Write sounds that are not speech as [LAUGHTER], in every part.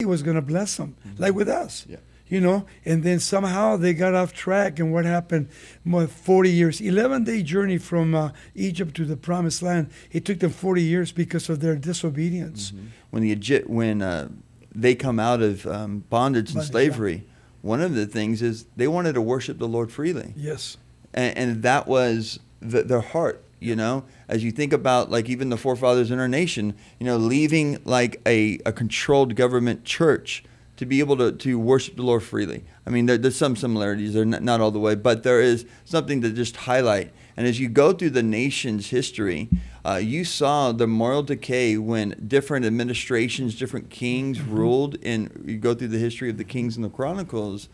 he was going to bless them, Mm-hmm. like with us. Yeah. You know, and then somehow they got off track, and what happened? More 40 years, 11 day journey from uh, Egypt to the promised land. It took them 40 years because of their disobedience. when the Egypt, when uh, they come out of um, bondage and Bondage, slavery, one of the things is they wanted to worship the Lord freely, Yes. and, and that was the, their heart. You know, as you think about like even the forefathers in our nation, you know, leaving like a, a controlled government church to be able to, to worship the Lord freely. I mean, there, there's some similarities, they're not, not all the way, but there is something to just highlight. And as you go through the nation's history, uh, you saw the moral decay when different administrations, different kings ruled. And you go through the history of the kings and the chronicles.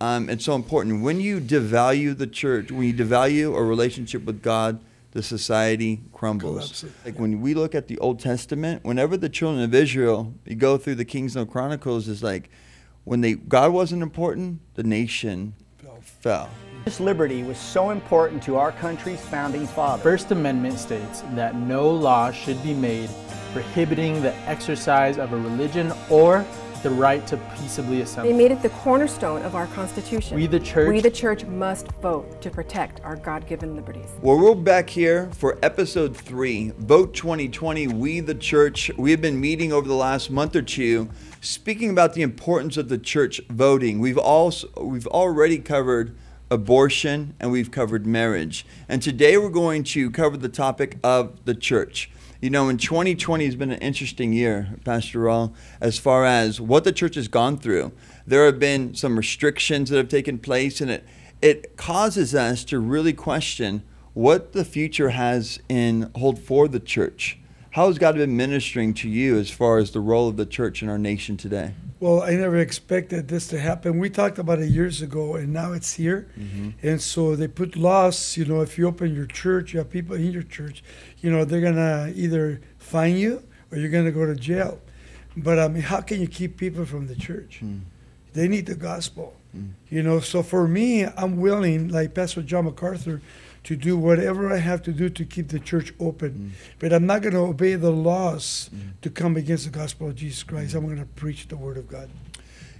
Um, it's so important. When you devalue the church, when you devalue a relationship with God, the society crumbles. Collapses. Like when we look at the Old Testament, whenever the children of Israel, you go through the Kings and Chronicles, is like when they God wasn't important, the nation fell. This liberty was so important to our country's founding fathers. First Amendment states that no law should be made prohibiting the exercise of a religion or the right to peaceably assemble. They made it the cornerstone of our Constitution. We, the church- We, the church, must vote to protect our God given liberties. Well, we're back here for episode three, Vote 2020, We the Church. We have been meeting over the last month or two, speaking about the importance of the church voting. We've also we've already covered abortion and we've covered marriage. And today we're going to cover the topic of the church. You know, in 2020 has been an interesting year, Pastor Raul, as far as what the church has gone through. There have been some restrictions that have taken place, and it it causes us to really question what the future has in hold for the church. How has God been ministering to you as far as the role of the church in our nation today? Well, I never expected this to happen. We talked about it years ago, and now it's here. Mm-hmm. And so they put laws. You know, if you open your church, you have people in your church. You know, they're gonna either fine you or you're gonna go to jail. But I mean, how can you keep people from the church? Hmm. They need the gospel. Hmm. You know, so for me, I'm willing, like Pastor John MacArthur, to do whatever I have to do to keep the church open. But I'm not going to obey the laws to come against the gospel of Jesus Christ. I'm going to preach the word of God.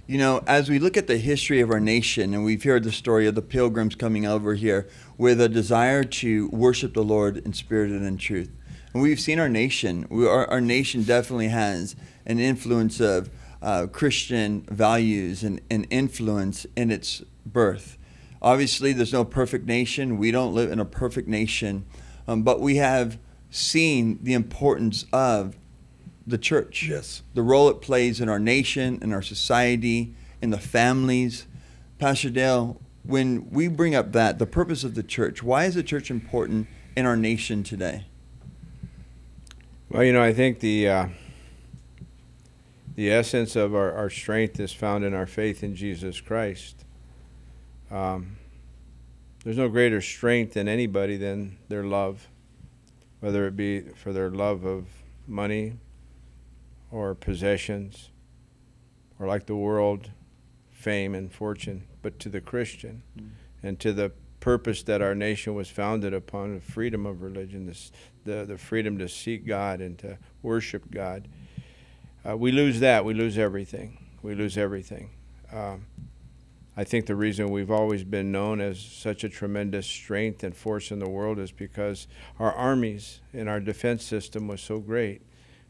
You know, as we look at the history of our nation, and we've heard the story of the pilgrims coming over here with a desire to worship the Lord in spirit and in truth. And we've seen our nation, we, our, our nation definitely has an influence of uh, Christian values and, and influence in its birth. Obviously, there's no perfect nation. We don't live in a perfect nation. Um, but we have seen the importance of the church Yes. the role it plays in our nation, in our society, in the families. Pastor Dale, when we bring up that, the purpose of the church, why is the church important in our nation today? Well, you know, I think the uh, the essence of our, our strength is found in our faith in Jesus Christ. Um, there's no greater strength in anybody than their love, whether it be for their love of money or possessions, or like the world, fame and fortune, but to the Christian and to the purpose that our nation was founded upon the freedom of religion, this, the, the freedom to seek God and to worship God. Uh, we lose that, we lose everything. We lose everything. Um, I think the reason we've always been known as such a tremendous strength and force in the world is because our armies and our defense system was so great.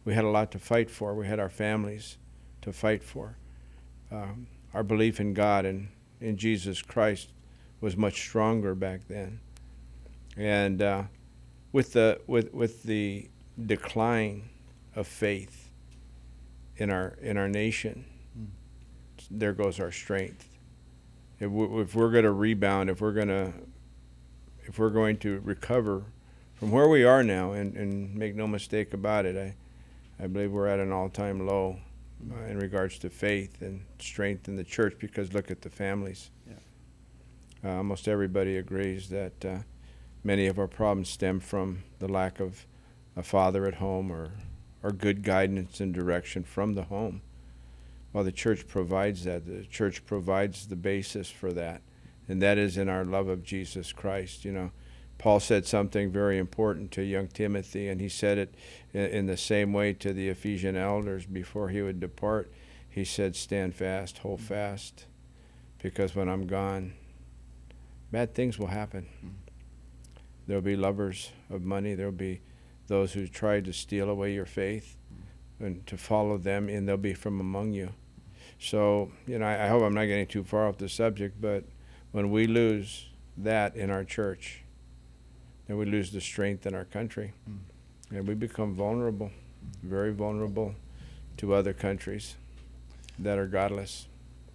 We had a lot to fight for. We had our families to fight for. Um, our belief in God and in Jesus Christ was much stronger back then. And uh, with the with with the decline of faith in our in our nation, there goes our strength. If we're, if we're going to rebound, if we're going to if we're going to recover from where we are now, and, and make no mistake about it, I I believe we're at an all-time low uh, in regards to faith and strength in the church. Because look at the families. Uh, almost everybody agrees that uh, many of our problems stem from the lack of a father at home or or good guidance and direction from the home. Well, the church provides that. The church provides the basis for that, and that is in our love of Jesus Christ. You know, Paul said something very important to young Timothy, and he said it in, the same way to the Ephesian elders before he would depart. he said, Stand fast, hold fast, because when I'm gone, bad things will happen. Mm-hmm. There'll be lovers of money, there'll be those who try to steal away your faith and to follow them, and they'll be from among you. So, you know, I, I hope I'm not getting too far off the subject, but when we lose that in our church, then we lose the strength in our country. Hmm. And we become vulnerable, very vulnerable to other countries that are godless.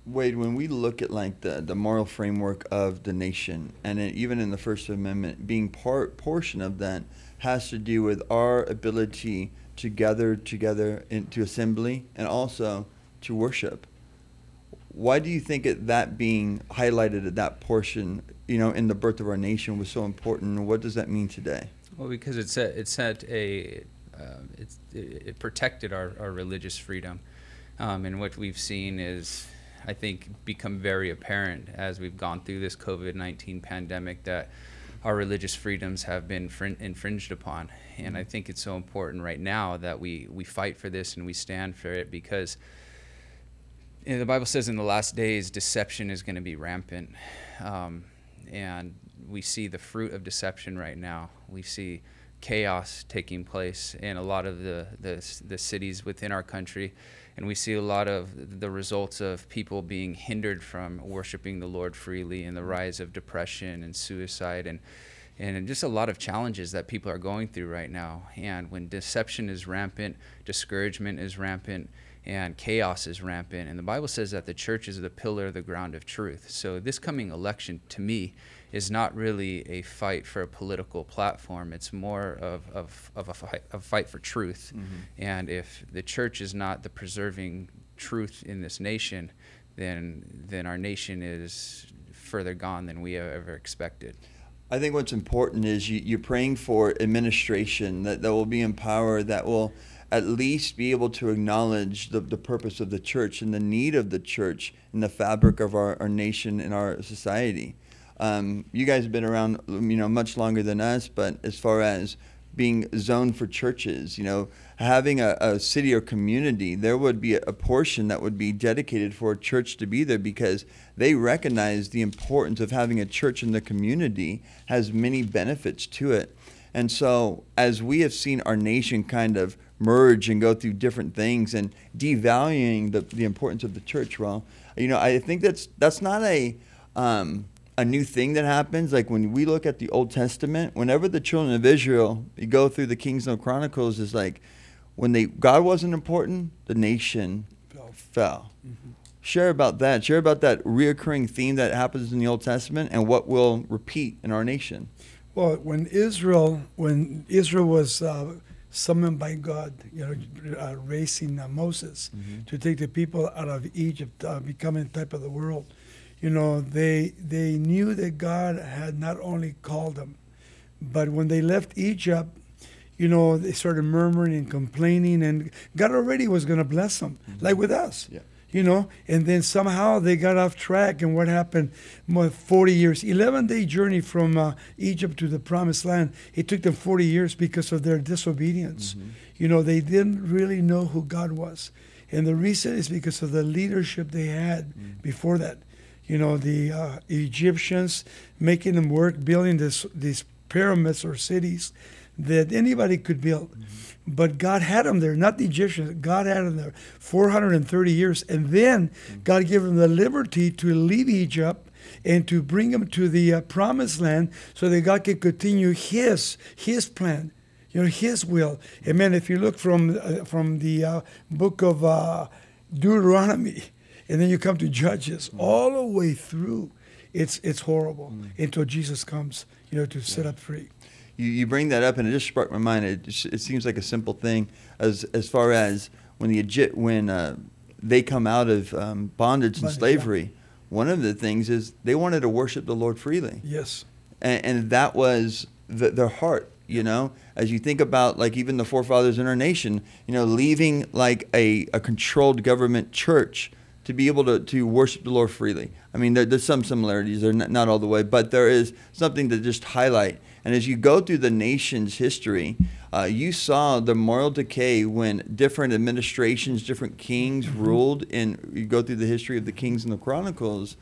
Wade, when we look at like the, the moral framework of the nation, and it, even in the First Amendment, being part portion of that has to do with our ability to gather together into assembly and also to worship. Why do you think it, that being highlighted at that portion, you know, in the birth of our nation was so important? What does that mean today? Well, because it set it set a it's, it, it protected our, our religious freedom, um, and what we've seen is, I think, become very apparent as we've gone through this COVID nineteen pandemic that our religious freedoms have been frin- infringed upon, and I think it's so important right now that we we fight for this and we stand for it because. the Bible says in the last days, deception is going to be rampant. Um, and we see the fruit of deception right now. We see chaos taking place in a lot of the, the, the cities within our country. And we see a lot of the results of people being hindered from worshiping the Lord freely and the mm-hmm. rise of depression and suicide and, and just a lot of challenges that people are going through right now. And when deception is rampant, discouragement is rampant, and chaos is rampant. And the Bible says that the church is the pillar of the ground of truth. So this coming election, to me, is not really a fight for a political platform. It's more of, of, of a, fight, a fight for truth. Mm-hmm. And if the church is not the preserving truth in this nation, then then our nation is further gone than we have ever expected. I think what's important is you, you're praying for administration that, that will be in power, that will at least be able to acknowledge the, the purpose of the church and the need of the church in the fabric of our, our nation and our society. Um, you guys have been around, you know, much longer than us, but as far as being zoned for churches, you know, having a, a city or community, there would be a, a portion that would be dedicated for a church to be there because they recognize the importance of having a church in the community has many benefits to it. And so, as we have seen our nation kind of merge and go through different things and devaluing the, the importance of the church, well, you know, I think that's that's not a um, a new thing that happens. Like when we look at the Old Testament, whenever the children of Israel you go through the Kings of Chronicles, is like when they God wasn't important, the nation Fell. fell. Share about that. Share about that reoccurring theme that happens in the Old Testament and what will repeat in our nation. Well, when Israel, when Israel was uh, summoned by God, you know, uh, raising uh, Moses to take the people out of Egypt, uh, becoming type of the world, you know, they they knew that God had not only called them, but when they left Egypt, you know, they started murmuring and complaining, and God already was going to bless them, mm-hmm. like with us. Yeah. You know, and then somehow they got off track, and what happened? More 40 years, 11 day journey from uh, Egypt to the promised land. It took them 40 years because of their disobedience. Mm-hmm. You know, they didn't really know who God was. And the reason is because of the leadership they had mm. before that. You know, the uh, Egyptians making them work, building this, these pyramids or cities that anybody could build. But God had them there, not the Egyptians. God had them there 430 years. And then God gave them the liberty to leave Egypt and to bring them to the uh, promised land so that God could continue his, his plan, you know, his will. Amen. If you look from, uh, from the uh, book of uh, Deuteronomy, and then you come to Judges, all the way through, it's, it's horrible until Jesus comes, you know, to set up free. You, you bring that up, and it just sparked my mind. It, just- it seems like a simple thing, as as far as when the Egypt when uh, they come out of um, bondage and Bondage, yeah. slavery. One of the things is they wanted to worship the Lord freely. Yes. and, and that was the, their heart you know as you think about like even the forefathers in our nation you know leaving like a, a controlled government church to be able to, to worship the Lord freely. I mean, there, there's some similarities, they're not, not all the way, but there is something to just highlight. And as you go through the nation's history, uh, you saw the moral decay when different administrations, different kings ruled, and you go through the history of the kings and the chronicles.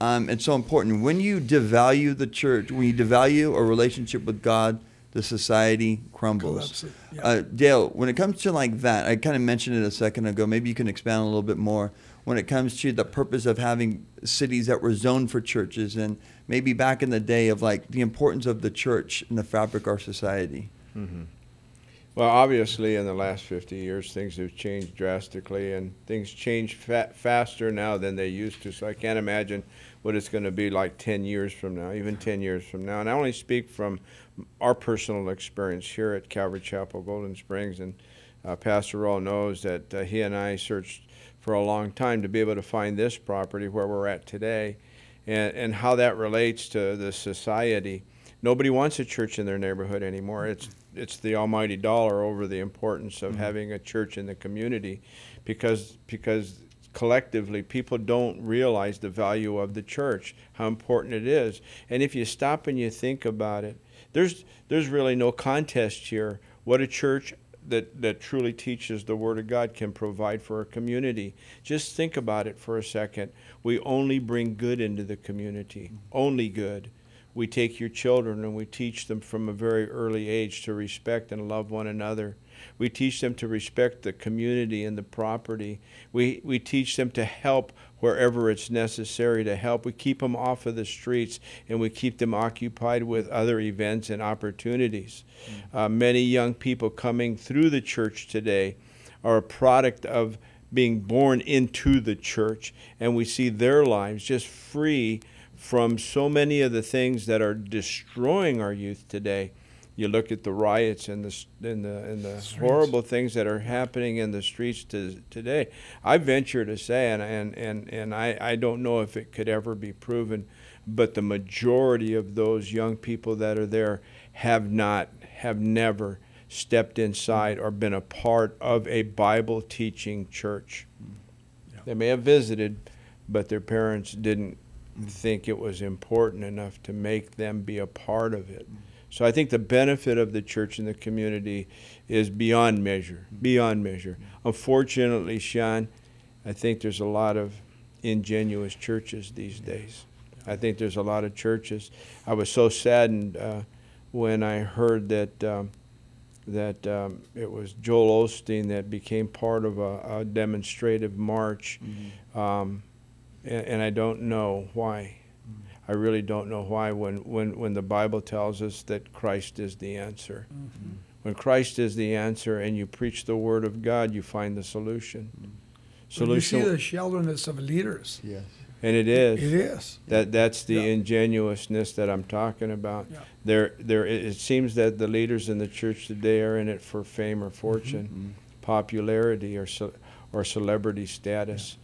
Um, it's so important. When you devalue the church, when you devalue a relationship with God, the society crumbles. Yeah. Uh, Dale, when it comes to like that, I kind of mentioned it a second ago. Maybe you can expand a little bit more. When it comes to the purpose of having cities that were zoned for churches, and maybe back in the day of like the importance of the church in the fabric of our society. Well, obviously, in the last 50 years, things have changed drastically, and things change fa- faster now than they used to. So I can't imagine what it's going to be like 10 years from now, even 10 years from now. And I only speak from our personal experience here at Calvary Chapel, Golden Springs. And uh, Pastor Raul knows that uh, he and I searched for a long time to be able to find this property where we're at today, and, and how that relates to the society. Nobody wants a church in their neighborhood anymore. It's it's the almighty dollar over the importance of mm-hmm. having a church in the community, because because collectively people don't realize the value of the church, how important it is. And if you stop and you think about it, there's there's really no contest here. What a church that, that truly teaches the Word of God can provide for a community. Just think about it for a second. We only bring good into the community, only good. We take your children and we teach them from a very early age to respect and love one another. We teach them to respect the community and the property. We, we teach them to help wherever it's necessary to help. We keep them off of the streets and we keep them occupied with other events and opportunities. Uh, many young people coming through the church today are a product of being born into the church, and we see their lives just free from so many of the things that are destroying our youth today. You look at the riots and the and the and the horrible things that are happening in the streets to, today. I venture to say, and and and, and I, I don't know if it could ever be proven, but the majority of those young people that are there have not have never stepped inside or been a part of a Bible teaching church. Mm. They may have visited, but their parents didn't mm. think it was important enough to make them be a part of it. Mm. So I think the benefit of the church in the community is beyond measure, beyond measure. Unfortunately, Sean, I think there's a lot of ingenuous churches these days. I think there's a lot of churches. I was so saddened uh, when I heard that um, that um, it was Joel Osteen that became part of a, a demonstrative march, um, and, and I don't know why. I really don't know why. When, when when the Bible tells us that Christ is the answer, mm-hmm. when Christ is the answer, and you preach the Word of God, you find the solution. Mm-hmm. But you see the shallowness of leaders. Yes. and it is. It is. That that's the Yeah. ingenuousness that I'm talking about. Yeah. There there it it seems that the leaders in the church today are in it for fame or mm-hmm. fortune, Mm-hmm. popularity or ce- or celebrity status.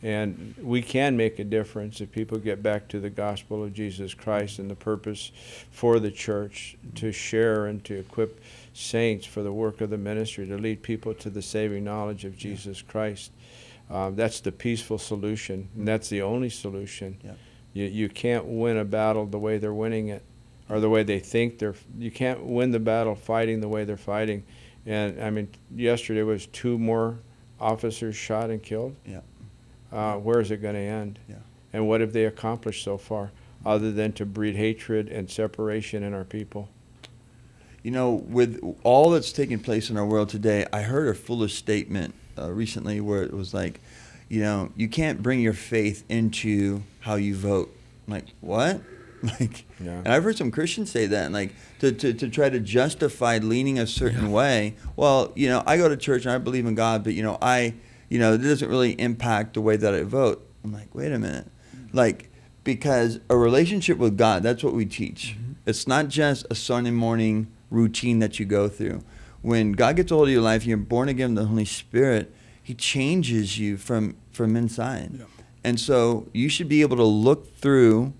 And we can make a difference if people get back to the gospel of Jesus Christ and the purpose for the church to share and to equip saints for the work of the ministry, to lead people to the saving knowledge of Jesus Christ. Uh, that's the peaceful solution, and that's the only solution. Yeah. You, you can't win a battle the way they're winning it, or the way they think they're. You can't win the battle fighting the way they're fighting. And I mean, yesterday was two more officers shot and killed. Yeah. Uh, where is it going to end? Yeah. And what have they accomplished so far, other than to breed hatred and separation in our people? You know, with all that's taking place in our world today, I heard a foolish statement uh, recently where it was like, you know, you can't bring your faith into how you vote. I'm like, what? [LAUGHS] Like, Yeah. and I've heard some Christians say that, and like to, to, to try to justify leaning a certain way. Well, you know, I go to church and I believe in God, but you know, I, you know, it doesn't really impact the way that I vote. I'm like, wait a minute, mm-hmm. like because a relationship with God, that's what we teach. Mm-hmm. It's not just a Sunday morning routine that you go through. When God gets a hold of your life, you're born again of the Holy Spirit. He changes you from from inside, Yeah. and so you should be able to look through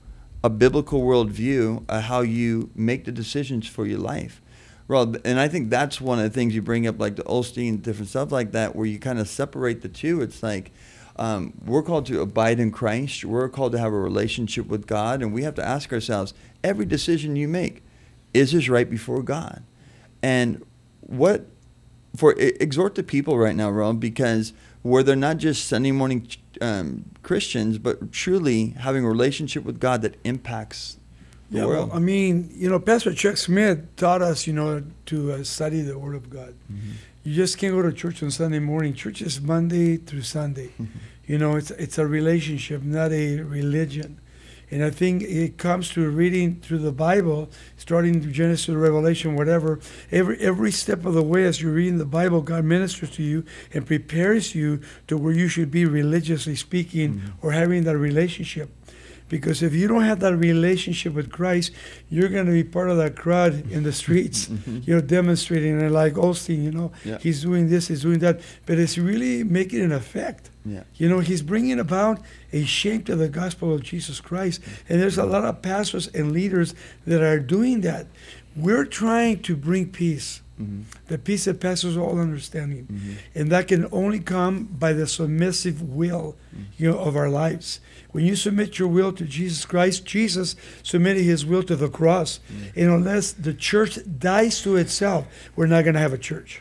a biblical worldview of how you make the decisions for your life. Well, and I think that's one of the things you bring up, like the Osteen, different stuff like that, where you kind of separate the two. It's like um, we're called to abide in Christ. We're called to have a relationship with God, and we have to ask ourselves: every decision you make, is this right before God? And what for exhort the people right now, Rome, because where they're not just Sunday morning um, Christians, but truly having a relationship with God that impacts the Yeah, world. well, I mean, you know, Pastor Chuck Smith taught us, you know, to uh, study the Word of God. Mm-hmm. You just can't go to church on Sunday morning. Church is Monday through Sunday. You know, it's it's a relationship, not a religion. And I think it comes to reading through the Bible, starting through Genesis to Revelation, whatever. Every every step of the way, as you're reading the Bible, God ministers to you and prepares you to where you should be religiously speaking or having that relationship. Because if you don't have that relationship with Christ, you're going to be part of that crowd in the streets, [LAUGHS] mm-hmm. you know, demonstrating and like Osteen, you know, Yeah. he's doing this, he's doing that, but it's really making an effect. Yeah. You know, he's bringing about a shape to the gospel of Jesus Christ. And there's a lot of pastors and leaders that are doing that. We're trying to bring peace, mm-hmm. the peace that passes all understanding. Mm-hmm. And that can only come by the submissive will mm. you know, of our lives. When you submit your will to Jesus Christ, Jesus submitted his will to the cross. And unless the church dies to itself, we're not going to have a church.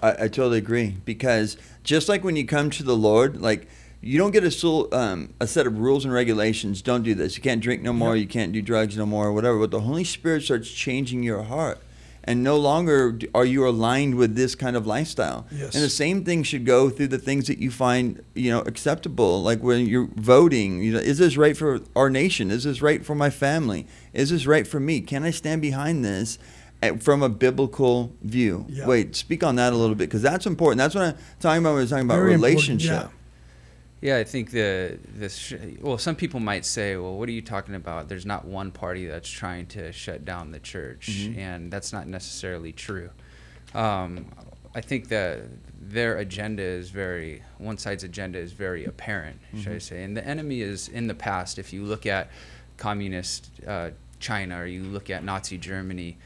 I, I totally agree because just like when you come to the Lord, like you don't get a sul- um, a set of rules and regulations. Don't do this. You can't drink no more. You can't do drugs no more. Whatever. But the Holy Spirit starts changing your heart, and no longer are you aligned with this kind of lifestyle. Yes. And the same thing should go through the things that you find you know acceptable. Like when you're voting, you know, is this right for our nation? Is this right for my family? Is this right for me? Can I stand behind this? Eh, from a biblical view. Yeah. Wade, speak on that a little bit because that's important. That's what I'm talking about when we're talking about Very relationship. Yeah. I think the this sh- well, some people might say, well, what are you talking about? There's not one party that's trying to shut down the church, Mm-hmm. and that's not necessarily true. Um, I think that their agenda is very one side's agenda is very apparent, should I say? And the enemy is in the past. If you look at communist uh, China or you look at Nazi Germany,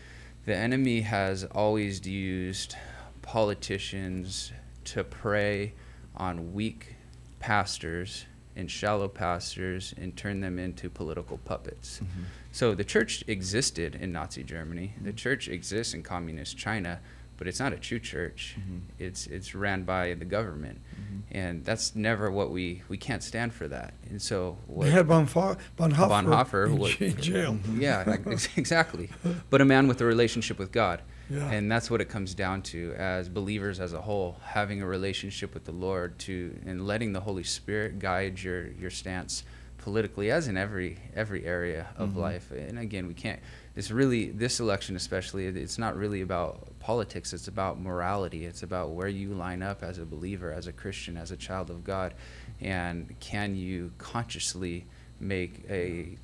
the enemy has always used politicians to prey on weak pastors and shallow pastors and turn them into political puppets. Mm-hmm. So the church existed in Nazi Germany. The mm-hmm. church exists in communist China, but it's not a true church. Mm-hmm. It's it's ran by the government, and that's never what we we can't stand for that. And so [LAUGHS] what, They had Bonhoeffer, Bonhoeffer, Bonhoeffer in [LAUGHS] jail. yeah, [LAUGHS] exactly. But a man with a relationship with God. Yeah. And that's what it comes down to as believers as a whole, having a relationship with the Lord to and letting the Holy Spirit guide your your stance politically as in every every area of mm-hmm. life. And again, we can't it's really this election especially it's not really about politics, it's about morality. It's about where you line up as a believer, as a Christian, as a child of God and can you consciously make a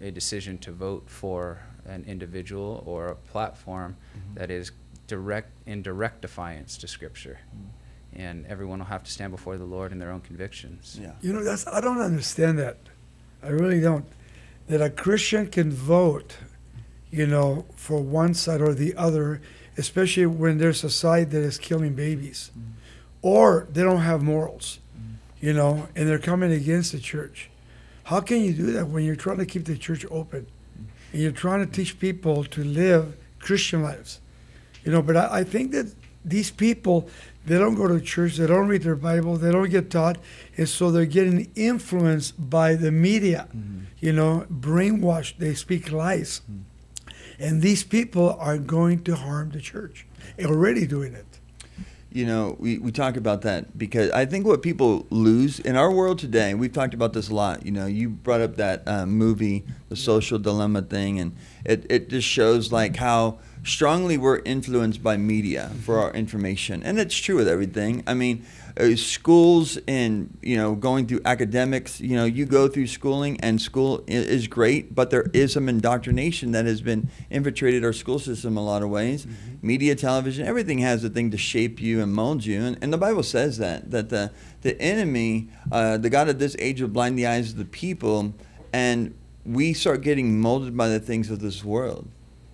a decision to vote for an individual or a platform mm-hmm. that is direct in direct defiance to Scripture, mm-hmm. and everyone will have to stand before the Lord in their own convictions. Yeah. You know, that's I don't understand that. I really don't. That a Christian can vote, you know, for one side or the other, especially when there's a side that is killing babies, mm. or they don't have morals, mm. you know, and they're coming against the church. How can you do that when you're trying to keep the church open, and you're trying to teach people to live Christian lives? You know, but I, I think that these people, they don't go to church, they don't read their Bible, they don't get taught, and so they're getting influenced by the media, mm-hmm. you know, brainwashed, they speak lies. Mm-hmm. And these people are going to harm the church, already doing it. You know, we, we talk about that because I think what people lose in our world today, we've talked about this a lot. You know, you brought up that uh, movie, The Social Dilemma thing, and it, it just shows like how strongly we're influenced by media for our information. And it's true with everything. I mean, uh, schools and, you know, going through academics, you know, you go through schooling and school is great, but there is some indoctrination that has been infiltrated our school system a lot of ways. Media, television, everything has a thing to shape you and mold you. And, and the Bible says that, that the, the enemy, uh, the God of this age will blind the eyes of the people, and we start getting molded by the things of this world.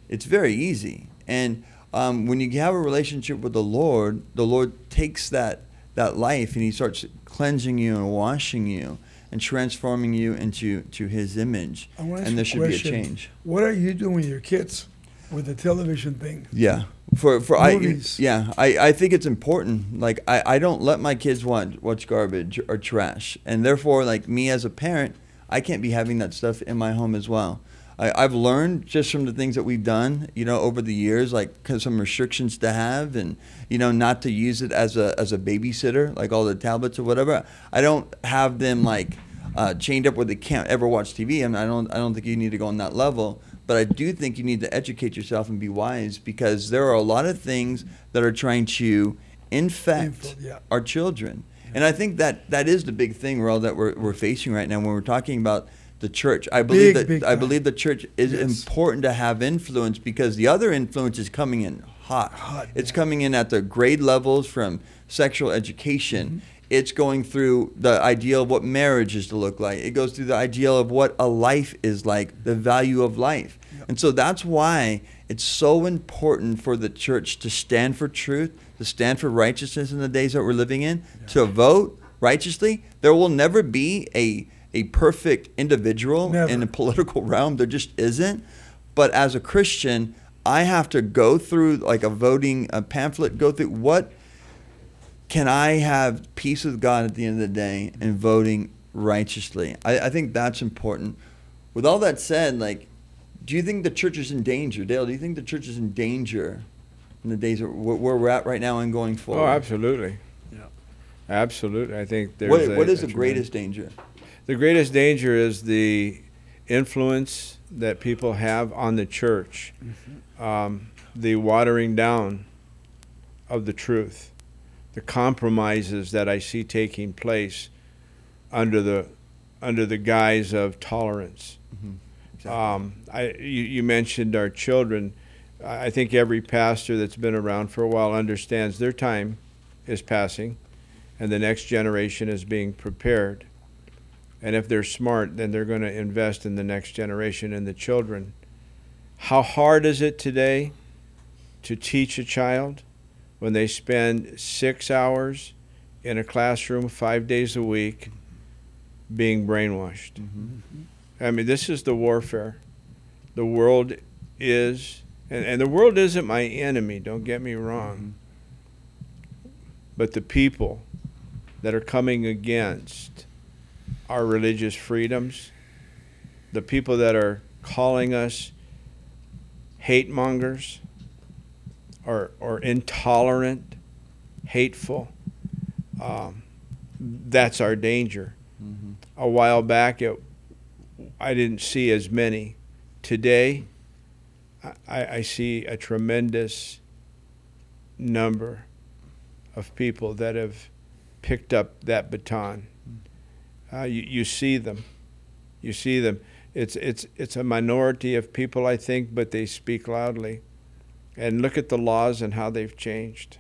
It's very easy. And um, when you have a relationship with the Lord, the Lord takes that that life and he starts cleansing you and washing you and transforming you into to his image. And there should be a change. What are you doing with your kids with the television thing? Yeah. For for I yeah, I, I think it's important. Like I, I don't let my kids watch watch garbage or trash. And therefore like me as a parent, I can't be having that stuff in my home as well. I, I've learned just from the things that we've done, you know, over the years, like some restrictions to have, and you know, not to use it as a as a babysitter, like all the tablets or whatever. I don't have them like uh, chained up where they can't ever watch TV, and I don't I don't think you need to go on that level. But I do think you need to educate yourself and be wise because there are a lot of things that are trying to infect yeah. our children. And I think that that is the big thing, Ro, that we're, we're facing right now when we're talking about the church. I believe Big, that big I believe the church is Yes. important to have influence because the other influence is coming in hot. Hot, It's coming in at the grade levels from sexual education. Mm-hmm. It's going through the ideal of what marriage is to look like. It goes through the ideal of what a life is like, the value of life. And so that's why it's so important for the church to stand for truth, to stand for righteousness in the days that we're living in, to vote righteously. There will never be a a perfect individual Never. in the political realm. There just isn't. But as a Christian, I have to go through like a voting a pamphlet, go through what can I have peace with God at the end of the day and voting righteously? I, I think that's important. With all that said, like, do you think the church is in danger, Dale? Do you think the church is in danger in the days where, where we're at right now and going oh, forward? Oh, absolutely. Yeah. Absolutely. I think there's What, a- what is a the tremendous- greatest danger? The greatest danger is the influence that people have on the church, um, the watering down of the truth, the compromises that I see taking place under the under the guise of tolerance. Um, I, you, you mentioned our children. I think every pastor that's been around for a while understands their time is passing, and the next generation is being prepared. And if they're smart, then they're going to invest in the next generation and the children. How hard is it today to teach a child when they spend six hours in a classroom five days a week being brainwashed? Mm-hmm. I mean, this is the warfare. The world is, and, and the world isn't my enemy, don't get me wrong. Mm-hmm. But the people that are coming against our religious freedoms, the people that are calling us hate mongers or, or intolerant, hateful, um, that's our danger. A while back, it, I didn't see as many. Today, I, I see a tremendous number of people that have picked up that baton. Uh, you, you see them. You see them. It's, it's, it's a minority of people, I think, but they speak loudly. And look at the laws and how they've changed.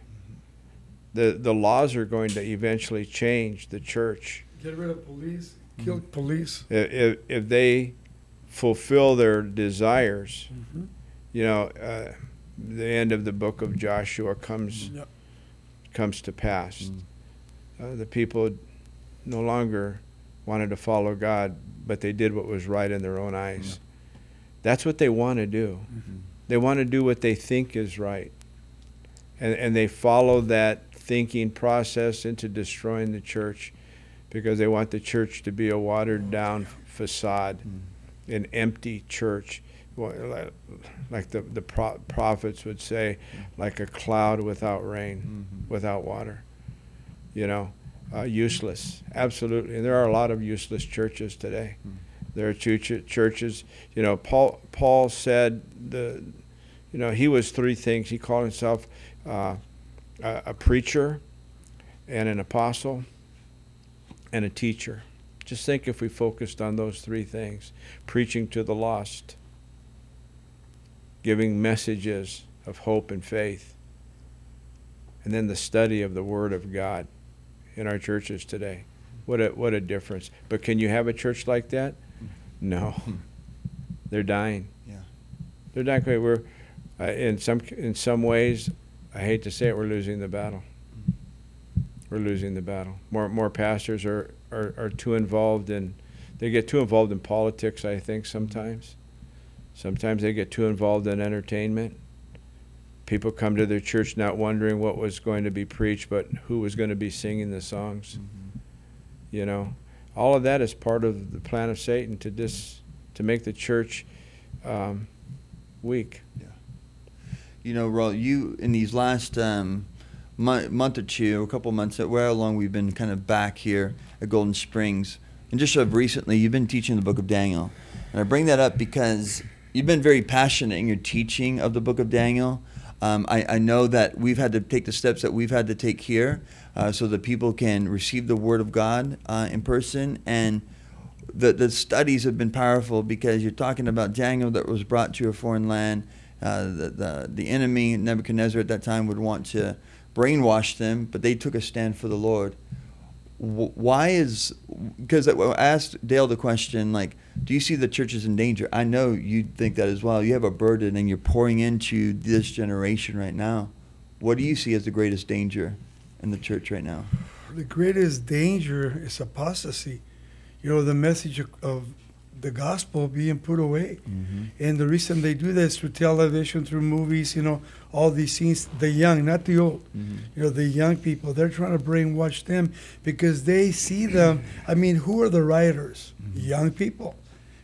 The, the laws are going to eventually change the church. Get rid of police. Kill police. If, if, if they fulfill their desires, Mm-hmm. you know, uh, the end of the book of Joshua comes Yep. comes to pass. Uh, the people no longer wanted to follow God, but they did what was right in their own eyes. That's what they want to do. Mm-hmm. They want to do what they think is right. And, and they follow that thinking process into destroying the church because they want the church to be a watered oh, down facade, mm. an empty church. Like the, the pro- prophets would say, mm. like a cloud without rain, mm-hmm. without water. You know, uh, useless, absolutely. And there are a lot of useless churches today. There are church- churches, you know, Paul, Paul said, the, you know, he was three things. He called himself uh, a, a preacher and an apostle and a teacher. Just think if we focused on those three things preaching to the lost, giving messages of hope and faith, and then the study of the Word of God in our churches today. What a, what a difference. But can you have a church like that? No. They're dying. Yeah. They're dying. We're, uh, in, some, in some ways, I hate to say it, we're losing the battle. we're losing the battle. More more pastors are, are, are too involved in they get too involved in politics, I think, sometimes. Sometimes they get too involved in entertainment. People come to their church not wondering what was going to be preached, but who was going to be singing the songs. Mm-hmm. You know, all of that is part of the plan of Satan to dis, to make the church um, weak. You know, Raul, you in these last um, month, month or two, a couple months, where long we've been kind of back here at Golden Springs, and just of recently, you've been teaching the Book of Daniel, and I bring that up because you've been very passionate in your teaching of the Book of Daniel. Um, I, I know that we've had to take the steps that we've had to take here, uh, so that people can receive the Word of God uh, in person and the, the studies have been powerful because you're talking about Daniel that was brought to a foreign land. Uh, the, the, the enemy, Nebuchadnezzar at that time, would want to brainwash them, but they took a stand for the Lord. Wh- Why is, because I asked Dale the question, like, do you see the churches in danger? I know you think that as well. You have a burden and you're pouring into this generation right now. What do you see as the greatest danger in the church right now? The greatest danger is apostasy. You know, the message of, the gospel being put away. Mm-hmm. And the reason they do this through television, through movies, you know, all these scenes, the young, not the old, mm-hmm. you know, the young people, they're trying to brainwash them because they see them. I mean, who are the rioters? Mm-hmm. Young people.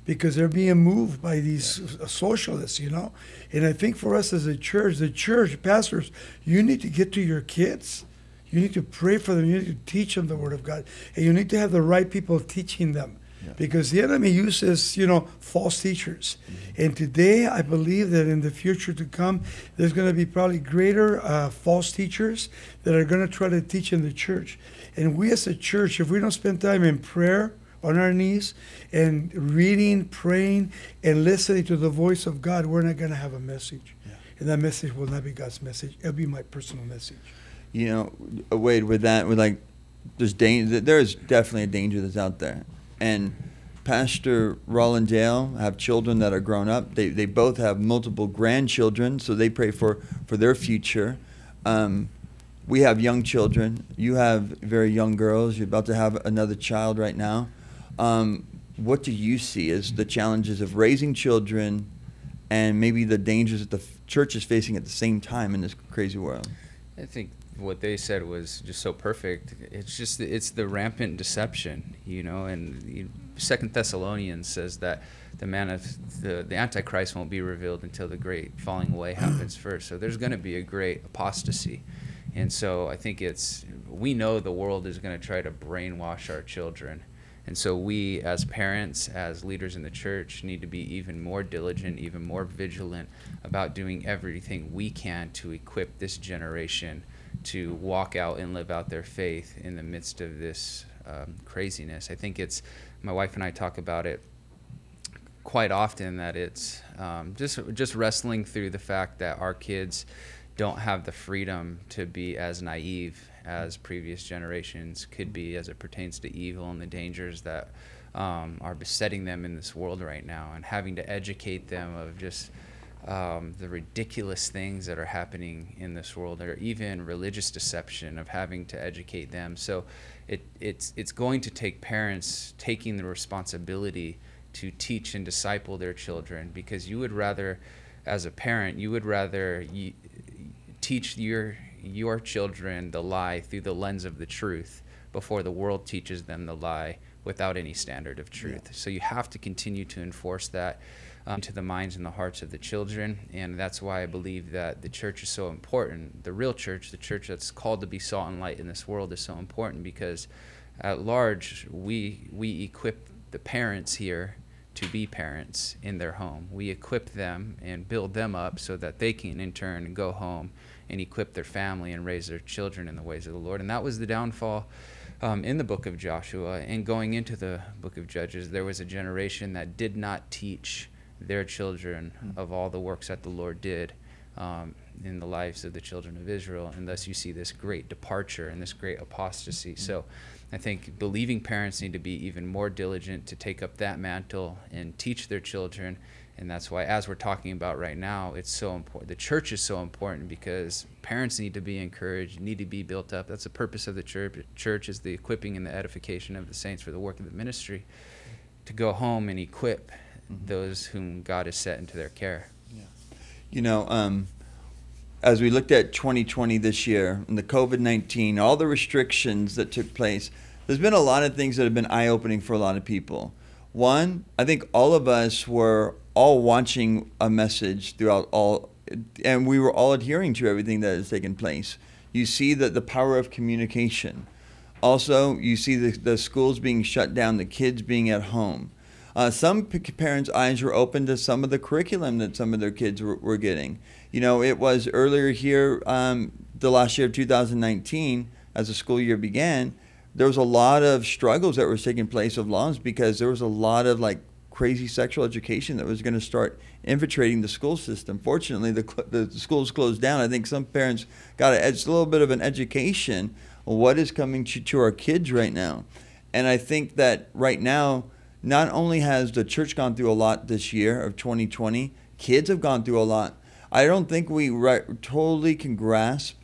Because they're being moved by these uh, socialists, you know? And I think for us as a church, the church, pastors, you need to get to your kids. You need to pray for them. You need to teach them the Word of God. And you need to have the right people teaching them. Because the enemy uses, you know, false teachers. And today, I believe that in the future to come, there's going to be probably greater uh, false teachers that are going to try to teach in the church. And we as a church, if we don't spend time in prayer, on our knees, and reading, praying, and listening to the voice of God, we're not going to have a message. And that message will not be God's message. It'll be my personal message. you know, Wade, with that, with like, there's danger. There is definitely a danger that's out there, and Pastor Raul and Dale have children that are grown up. They they both have multiple grandchildren, so they pray for for their future. Um, we have young children. You have very young girls. You're about to have another child right now. Um, what do you see as the challenges of raising children, and maybe the dangers that the f- church is facing at the same time in this crazy world? I think what they said was just so perfect. It's just it's the rampant deception, you know. And Second Thessalonians says that the man of the the Antichrist won't be revealed until the great falling away [CLEARS THROAT] happens first. So there's going to be a great apostasy, and so I think it's we know the world is going to try to brainwash our children. And so we, as parents, as leaders in the church, need to be even more diligent, even more vigilant about doing everything we can to equip this generation to walk out and live out their faith in the midst of this um, craziness. I think it's my wife and I talk about it quite often that it's um, just just wrestling through the fact that our kids don't have the freedom to be as naive as previous generations could be as it pertains to evil and the dangers that um, are besetting them in this world right now, and having to educate them of just um, the ridiculous things that are happening in this world, or even religious deception of having to educate them. So, it, it's it's going to take parents taking the responsibility to teach and disciple their children, because you would rather, as a parent, you would rather teach your your children the lie through the lens of the truth before the world teaches them the lie without any standard of truth. So you have to continue to enforce that um, to the minds and the hearts of the children, and that's why I believe that the church is so important. The real church, the church that's called to be salt and light in this world, is so important because, at large, we we equip the parents here to be parents in their home. We equip them and build them up so that they can, in turn, go home and equip their family and raise their children in the ways of the Lord. And that was the downfall um, in the book of Joshua. And going into the book of Judges, there was a generation that did not teach their children of all the works that the Lord did. Um, in the lives of the children of Israel, and thus you see this great departure and this great apostasy. So, I think believing parents need to be even more diligent to take up that mantle and teach their children. And that's why, as we're talking about right now, it's so important. The church is so important because parents need to be encouraged, need to be built up. That's the purpose of the church. Church is the equipping and the edification of the saints for the work of the ministry, to go home and equip those whom God has set into their care. Yeah. You know, um, as we looked at 2020 this year and the COVID 19, all the restrictions that took place, there's been a lot of things that have been eye opening for a lot of people. One, I think all of us were all watching a message throughout all, and we were all adhering to everything that has taken place. You see that the power of communication. Also, you see the, the schools being shut down, the kids being at home. Uh, some p- parents' eyes were open to some of the curriculum that some of their kids were, were getting. You know, it was earlier here, um, the last year of 2019, as the school year began, there was a lot of struggles that were taking place of laws because there was a lot of like crazy sexual education that was going to start infiltrating the school system. Fortunately, the, the schools closed down. I think some parents got a, a little bit of an education on what is coming to, to our kids right now. And I think that right now, not only has the church gone through a lot this year of 2020, kids have gone through a lot. I don't think we totally can grasp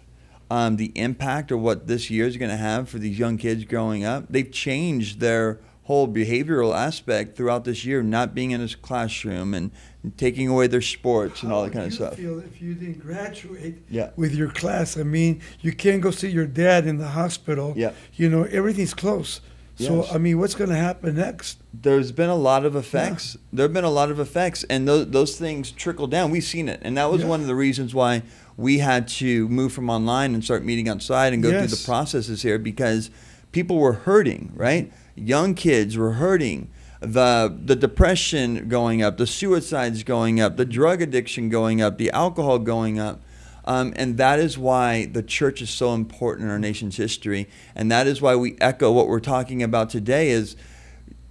um, the impact of what this year is going to have for these young kids growing up. They've changed their whole behavioral aspect throughout this year, not being in a classroom and taking away their sports and all that kind of stuff. Feel if you didn't graduate Yeah. with your class, I mean, you can't go see your dad in the hospital. Yeah. You know, everything's close. So Yes. I mean, what's going to happen next? there's been a lot of effects. There have been a lot of effects, and those those things trickle down. We've seen it, and that was Yeah. one of the reasons why we had to move from online and start meeting outside and go through the processes here because people were hurting. Right, young kids were hurting. The the depression going up, the suicides going up, the drug addiction going up, the alcohol going up. Um, and that is why the church is so important in our nation's history. And that is why we echo what we're talking about today is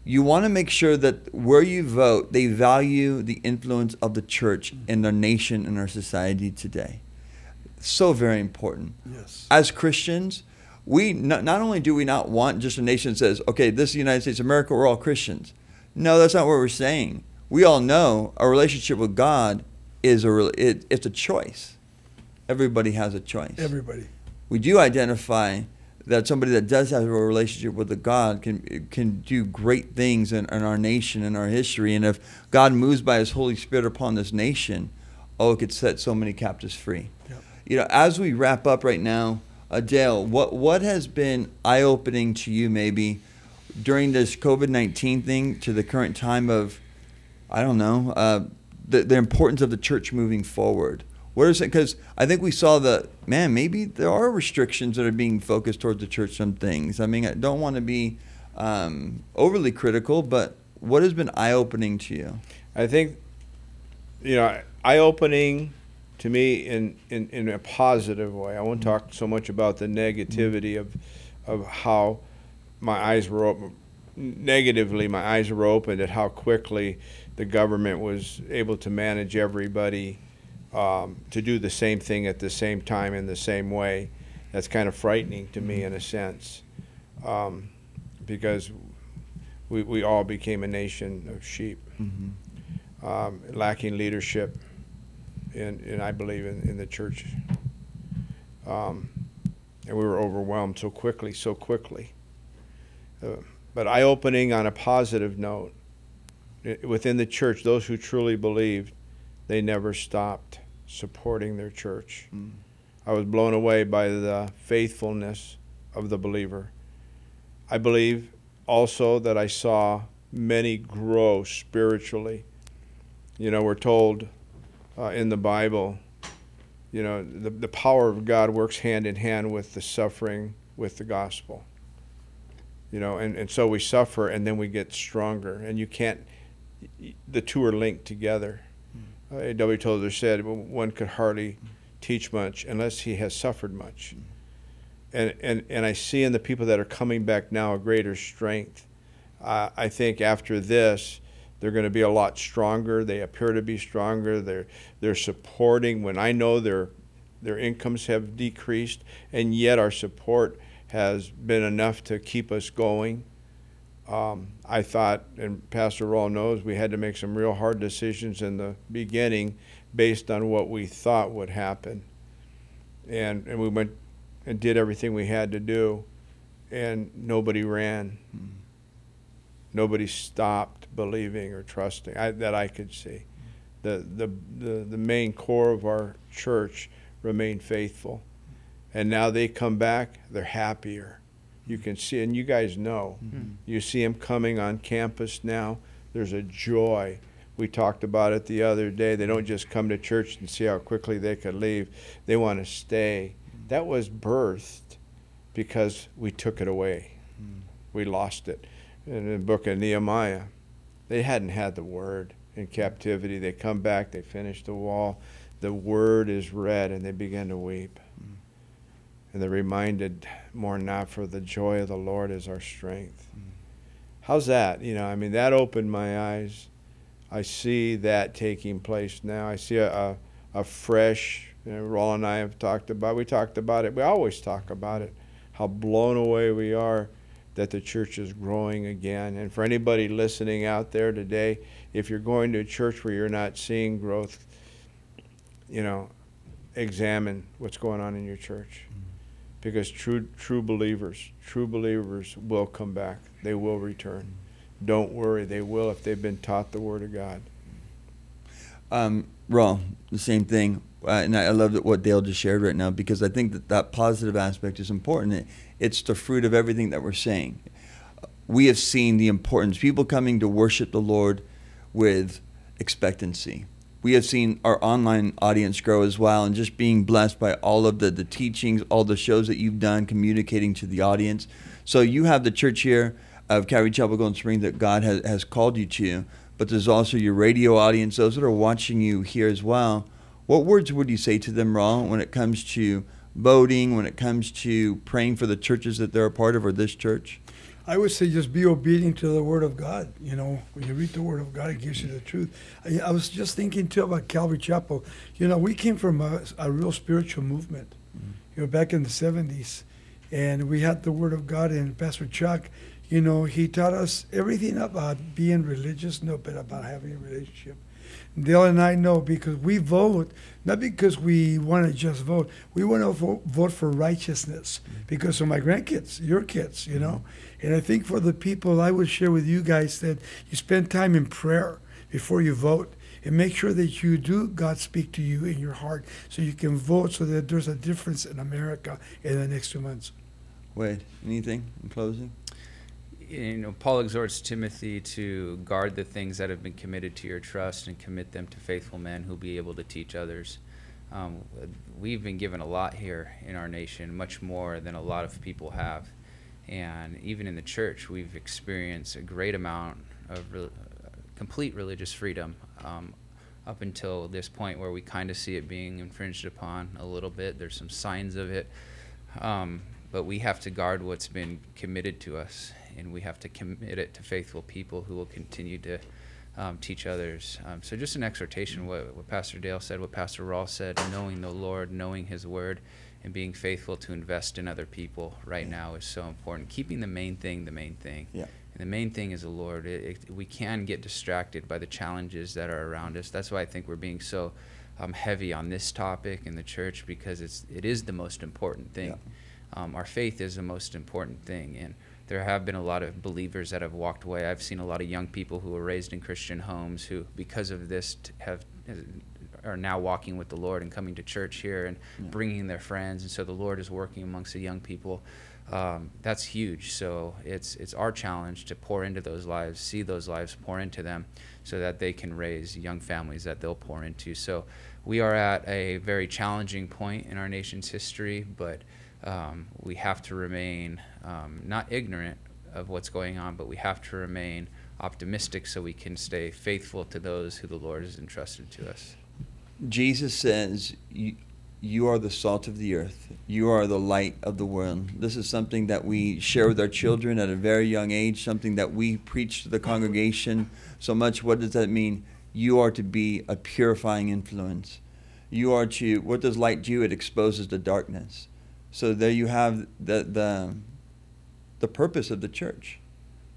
you want to make sure that where you vote, they value the influence of the church in our nation and our society today. So very important. Yes. As Christians, we not, not only do we not want just a nation that says, okay, this is the United States of America, we're all Christians. No, that's not what we're saying. We all know a relationship with God is a it, it's a choice. Everybody has a choice Everybody. we do identify that somebody that does have a relationship with the God can can do great things in, in our nation and our history. And if God moves by His Holy Spirit upon this nation, oh, it could set so many captives free. Yep. You know, as we wrap up right now, Adele, what what has been eye opening to you maybe during this COVID nineteen thing to the current time of, I don't know, uh, the the importance of the church moving forward. What is it? Because I think we saw the man. Maybe there are restrictions that are being focused towards the church. Some things. I mean, I don't want to be um, overly critical, but what has been eye opening to you? I think, you know, eye opening to me in, in, in a positive way. I won't talk so much about the negativity of, of how my eyes were open. Negatively, my eyes were opened at how quickly the government was able to manage everybody um, to do the same thing at the same time in the same way. That's kind of frightening to me in a sense, um, because we, we all became a nation of sheep um, lacking leadership, and, and I believe in, in the church. Um, and we were overwhelmed so quickly, so quickly. Uh, but eye opening on a positive note. Within the church, those who truly believed, they never stopped supporting their church. I was blown away by the faithfulness of the believer. I believe also that I saw many grow spiritually. You know, we're told uh, in the Bible, you know, the, the power of God works hand in hand with the suffering with the gospel. You know, and, and so we suffer and then we get stronger. And you can't, the two are linked together. Uh, A.W. Tozer said one could hardly teach much unless he has suffered much. And, and, and I see in the people that are coming back now a greater strength. Uh, I think after this, they're going to be a lot stronger. They appear to be stronger. They're, they're supporting when I know their, their incomes have decreased, and yet our support has been enough to keep us going. Um, I thought, and Pastor Raul knows, we had to make some real hard decisions in the beginning based on what we thought would happen. And, and we went and did everything we had to do, and nobody ran. Mm. Nobody stopped believing or trusting I, that I could see. The, the, the, the main core of our church remained faithful. And now they come back, they're happier. You can see, and you guys know, mm-hmm. you see them coming on campus now. There's a joy. We talked about it the other day. They don't just come to church and see how quickly they could leave, they want to stay. That was birthed because we took it away. Mm. We lost it. In the book of Nehemiah, they hadn't had the word in captivity. They come back, they finish the wall. The word is read, and they begin to weep. Mm. And they're reminded more now for the joy of the Lord is our strength. Mm. How's that? You know, I mean, that opened my eyes. I see that taking place now. I see a, a, a fresh you know, and I have talked about. We talked about it. We always talk about it. How blown away we are that the church is growing again. And for anybody listening out there today, if you're going to a church where you're not seeing growth, you know, examine what's going on in your church. Because true true believers, true believers will come back. They will return. Don't worry, they will if they've been taught the word of God. Um, the same thing uh, and I, I love what Dale just shared right now because I think that that positive aspect is important. It, it's the fruit of everything that we're saying. We have seen the importance, people coming to worship the Lord with expectancy. We have seen our online audience grow as well and just being blessed by all of the, the teachings, all the shows that you've done, communicating to the audience. So you have the church here of Calvary Chapel Golden Spring that God has, has called you to, but there's also your radio audience, those that are watching you here as well what words would you say to them, Raul, when it comes to voting, when it comes to praying for the churches that they're a part of or this church? I would say just be obedient to the Word of God. You know, when you read the Word of God, it gives you the truth. I, I was just thinking too about Calvary Chapel. You know, we came from a, a real spiritual movement, mm-hmm. you know, back in the 70s. And we had the Word of God, and Pastor Chuck, you know, he taught us everything about being religious, no, but about having a relationship. Dale and I know because we vote, not because we want to just vote. We want to vote, vote for righteousness because of my grandkids, your kids, you know. Mm-hmm. And I think for the people, I would share with you guys that you spend time in prayer before you vote and make sure that you do God speak to you in your heart so you can vote so that there's a difference in America in the next two months. Wade, anything in closing? You know, Paul exhorts Timothy to guard the things that have been committed to your trust and commit them to faithful men who'll be able to teach others. Um, we've been given a lot here in our nation, much more than a lot of people have. And even in the church, we've experienced a great amount of re- complete religious freedom um, up until this point where we kind of see it being infringed upon a little bit. There's some signs of it. Um, but we have to guard what's been committed to us and we have to commit it to faithful people who will continue to um, teach others. Um, so, just an exhortation what, what Pastor Dale said, what Pastor Raul said, knowing the Lord, knowing His Word, and being faithful to invest in other people right yeah. now is so important. Keeping the main thing the main thing. Yeah. And the main thing is the Lord. It, it, we can get distracted by the challenges that are around us. That's why I think we're being so um, heavy on this topic in the church because it's it is the most important thing. Yeah. Um, our faith is the most important thing, and there have been a lot of believers that have walked away. I've seen a lot of young people who were raised in Christian homes who, because of this, have are now walking with the Lord and coming to church here and yeah. bringing their friends. And so the Lord is working amongst the young people. Um, that's huge. So it's it's our challenge to pour into those lives, see those lives, pour into them, so that they can raise young families that they'll pour into. So we are at a very challenging point in our nation's history, but um, we have to remain um, not ignorant of what's going on, but we have to remain optimistic so we can stay faithful to those who the Lord has entrusted to us. Jesus says, you, you are the salt of the earth. You are the light of the world. This is something that we share with our children at a very young age, something that we preach to the congregation so much. What does that mean? You are to be a purifying influence. You are to, what does light do? It exposes the darkness. So there you have the, the, the purpose of the church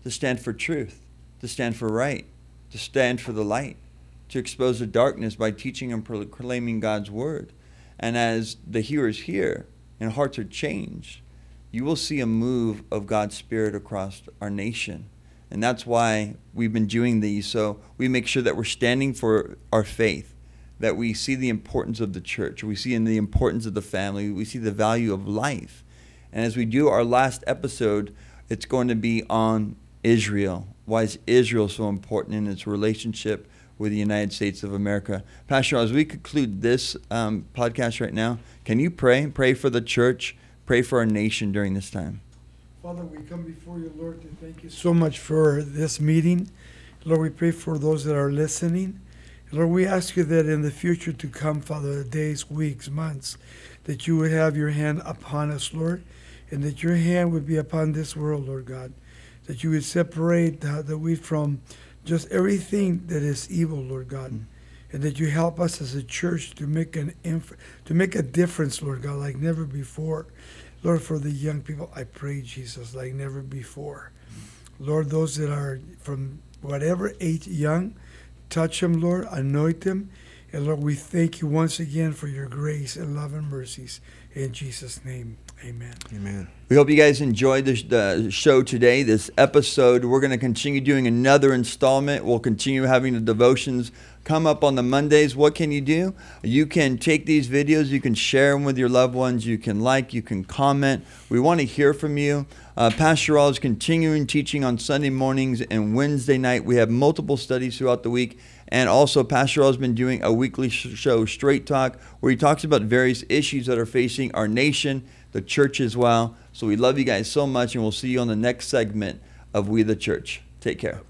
to stand for truth, to stand for right, to stand for the light, to expose the darkness by teaching and proclaiming God's word. And as the hearers hear and hearts are changed, you will see a move of God's Spirit across our nation. And that's why we've been doing these. So we make sure that we're standing for our faith, that we see the importance of the church, we see in the importance of the family, we see the value of life. And as we do our last episode, it's going to be on Israel. Why is Israel so important in its relationship with the United States of America? Pastor, as we conclude this um, podcast right now, can you pray? Pray for the church, pray for our nation during this time. Father, we come before you, Lord, to thank you so much for this meeting. Lord, we pray for those that are listening. Lord, we ask you that in the future to come, Father, days, weeks, months, that you would have your hand upon us, Lord, and that your hand would be upon this world, Lord God that you would separate the, the wheat from just everything that is evil, Lord God. Mm. And that you help us as a church to make an inf- to make a difference, Lord God, like never before. Lord, for the young people, I pray, Jesus, like never before. Mm. Lord, those that are from whatever age young, touch them, Lord, anoint them. And Lord, we thank you once again for your grace and love and mercies. In Jesus' name, amen. Amen. We hope you guys enjoyed the, the show today, this episode. We're going to continue doing another installment. We'll continue having the devotions come up on the Mondays. What can you do? You can take these videos, you can share them with your loved ones, you can like, you can comment. We want to hear from you. Uh, Pastor All is continuing teaching on Sunday mornings and Wednesday night. We have multiple studies throughout the week. And also, Pastor All has been doing a weekly show, Straight Talk, where he talks about various issues that are facing our nation, the church as well. So we love you guys so much, and we'll see you on the next segment of We the Church. Take care.